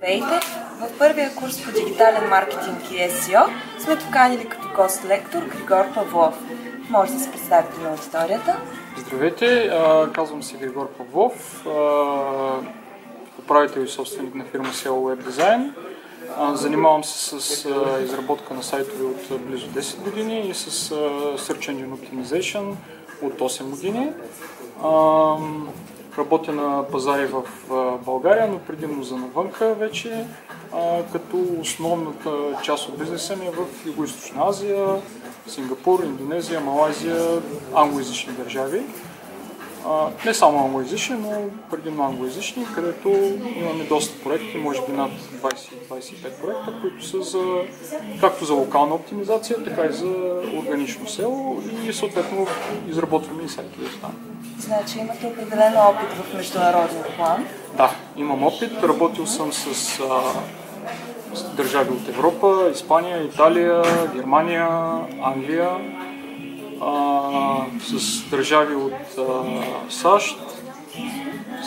Здравейте! В първия курс по дигитален маркетинг и SEO сме поканили като гост лектор Григор Павлов. Може да се представите на аудиторията. Здравейте, казвам се Григор Павлов, управител и собственик на фирма SEO Web Design. Занимавам се с изработка на сайтове от близо 10 години и с Search Engine Optimization от 8 години. Работя на пазари в България, но предимно за навънка вече, като основната част от бизнеса ми е в Юго-Источна Азия, Сингапур, Индонезия, Малайзия, англоязични държави. Не само англоязични, но предимно англоязични, където имаме доста проекти, може би над 20-25 проекта, които са за, както за локална оптимизация, така и за органично село и съответно изработваме и сайтове там. Значи имате определен опит в международен план. Да, имам опит. Работил съм с а, държави от Европа, Испания, Италия, Германия, Англия, а, с държави от а, САЩ,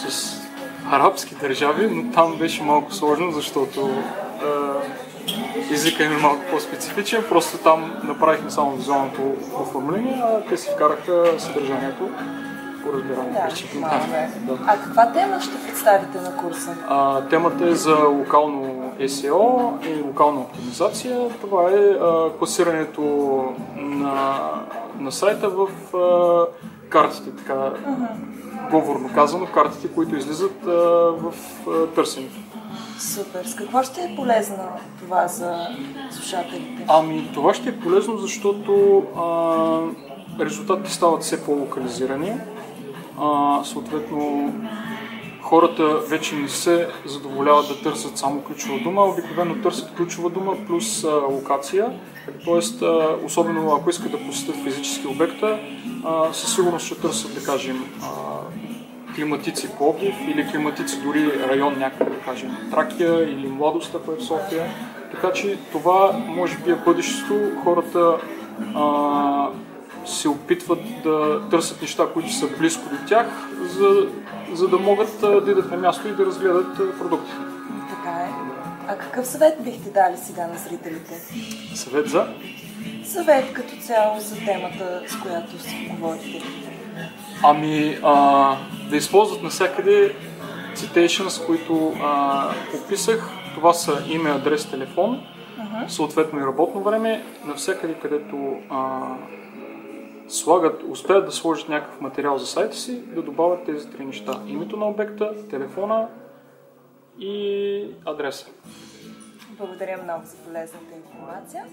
с арабски държави, но там беше малко сложно, защото а, езика им е малко по-специфичен. Просто там направихме само визуалното оформление, а те си вкараха съдържанието по разбиране Да, причини. е. Да. А каква тема ще представите на курса? А, темата е за локално SEO и локална оптимизация. Това е а, класирането на, на сайта в а, картите, така говорно казано, картите, които излизат а, в а, търсенето. Супер! С какво ще е полезно това за слушателите? Ами, това ще е полезно, защото а, резултатите стават все по-локализирани. А, съответно, хората вече не се задоволяват да търсят само ключова дума, обикновено търсят ключова дума плюс а, локация. А, особено ако искат да посетят физически обекта, а, със сигурност ще търсят, да кажем, а, климатици Пловдив или климатици дори район някъде, да кажем, Тракия или Младост, ако е в София. Така че това може би е бъдещето. Хората а, се опитват да търсят неща, които са близко до тях, за, за да могат да идат на място и да разгледат а, продуктите. Така е. А какъв съвет бихте дали сега на зрителите? Съвет за? Съвет като цяло за темата, с която си говорите. Ами, а, да използват навсякъде citations, които а, описах. Това са име, адрес, телефон, съответно и работно време. Навсякъде, където а, слагат, успеят да сложат някакъв материал за сайта си, да добавят тези три неща. Името на обекта, телефона и адреса. Благодаря много за полезната информация.